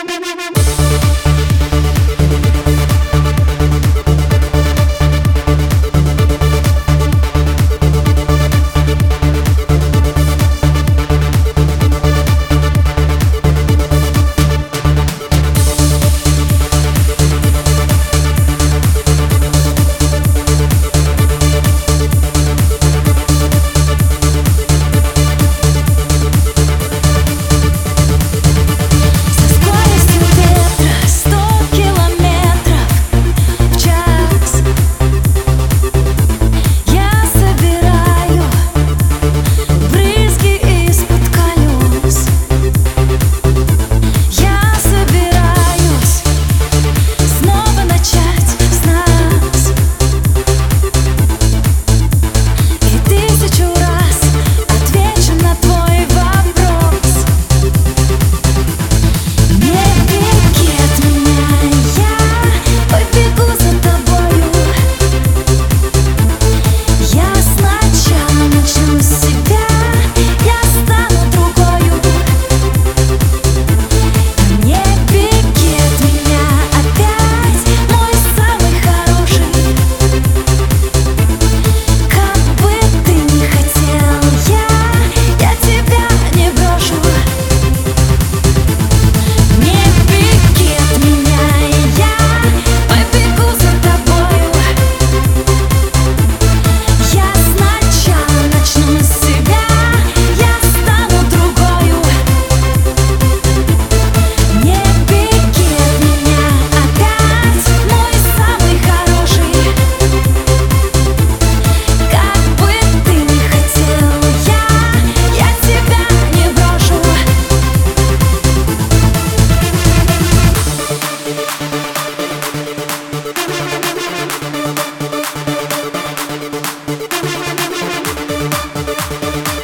Thank you. Thank